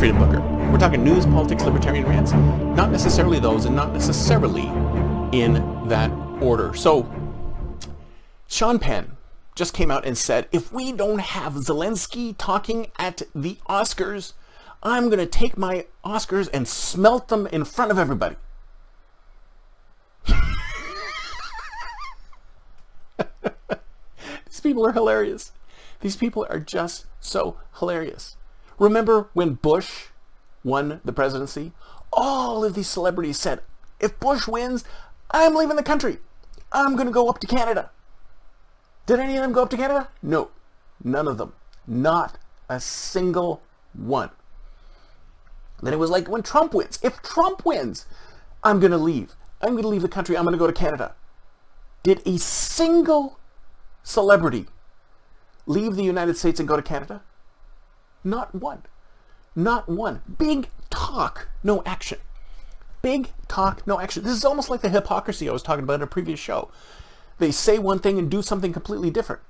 Freedom Bunker. We're talking news, politics, libertarian rants. Not necessarily those, and not necessarily in that order. So, Sean Penn just came out and said, if we don't have Zelensky talking at the Oscars, I'm going to take my Oscars and smelt them in front of everybody. These people are hilarious. These people are just so hilarious. Remember when Bush won the presidency? All of these celebrities said, if Bush wins, I'm leaving the country. I'm going to go up to Canada. Did any of them go up to Canada? No. None of them. Not a single one. Then it was like when Trump wins. If Trump wins, I'm going to leave. I'm going to leave the country. I'm going to go to Canada. Did a single celebrity leave the United States and go to Canada? Not one. Not one. Big talk, no action. Big talk, no action. This is almost like the hypocrisy I was talking about in a previous show. They say one thing and do something completely different.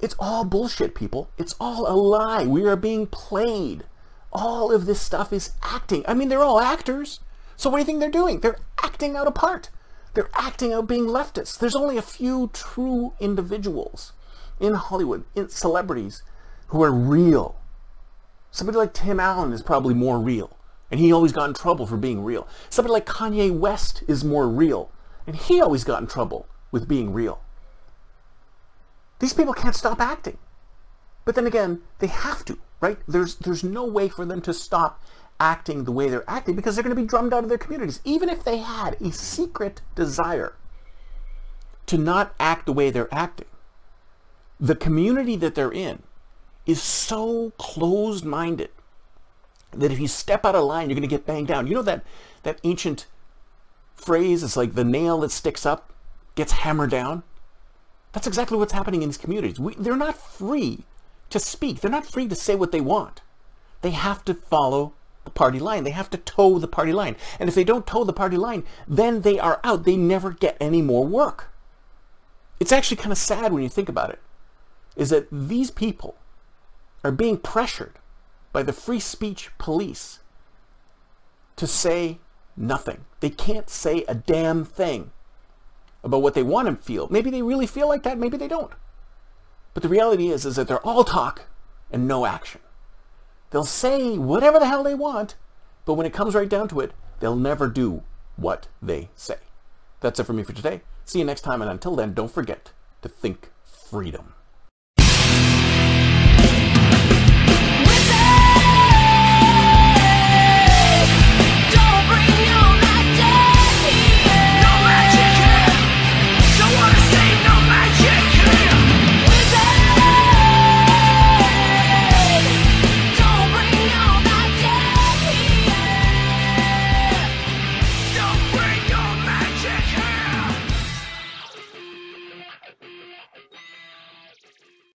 It's all bullshit, people. It's all a lie. We are being played. All of this stuff is acting. I mean, they're all actors. So what do you think they're doing? They're acting out a part. They're acting out being leftists. There's only a few true individuals in Hollywood, in celebrities, who are real. Somebody like Tim Allen is probably more real, and he always got in trouble for being real. Somebody like Kanye West is more real, and he always got in trouble with being real. These people can't stop acting. But then again, they have to, right? There's, there's no way for them to stop acting the way they're acting because they're going to be drummed out of their communities. Even if they had a secret desire to not act the way they're acting, the community that they're in is so closed-minded that if you step out of line, you're going to get banged down. You know that, that ancient phrase, it's like the nail that sticks up gets hammered down? That's exactly what's happening in these communities. We, they're not free to speak. They're not free to say what they want. They have to follow the party line. They have to toe the party line. And if they don't toe the party line, then they are out. They never get any more work. It's actually kind of sad when you think about it, is that these people are being pressured by the free speech police to say nothing. They can't say a damn thing about what they want to feel. Maybe they really feel like that, maybe they don't. But the reality is, is that they're all talk and no action. They'll say whatever the hell they want, but when it comes right down to it, they'll never do what they say. That's it for me for today. See you next time, and until then, don't forget to think freedom.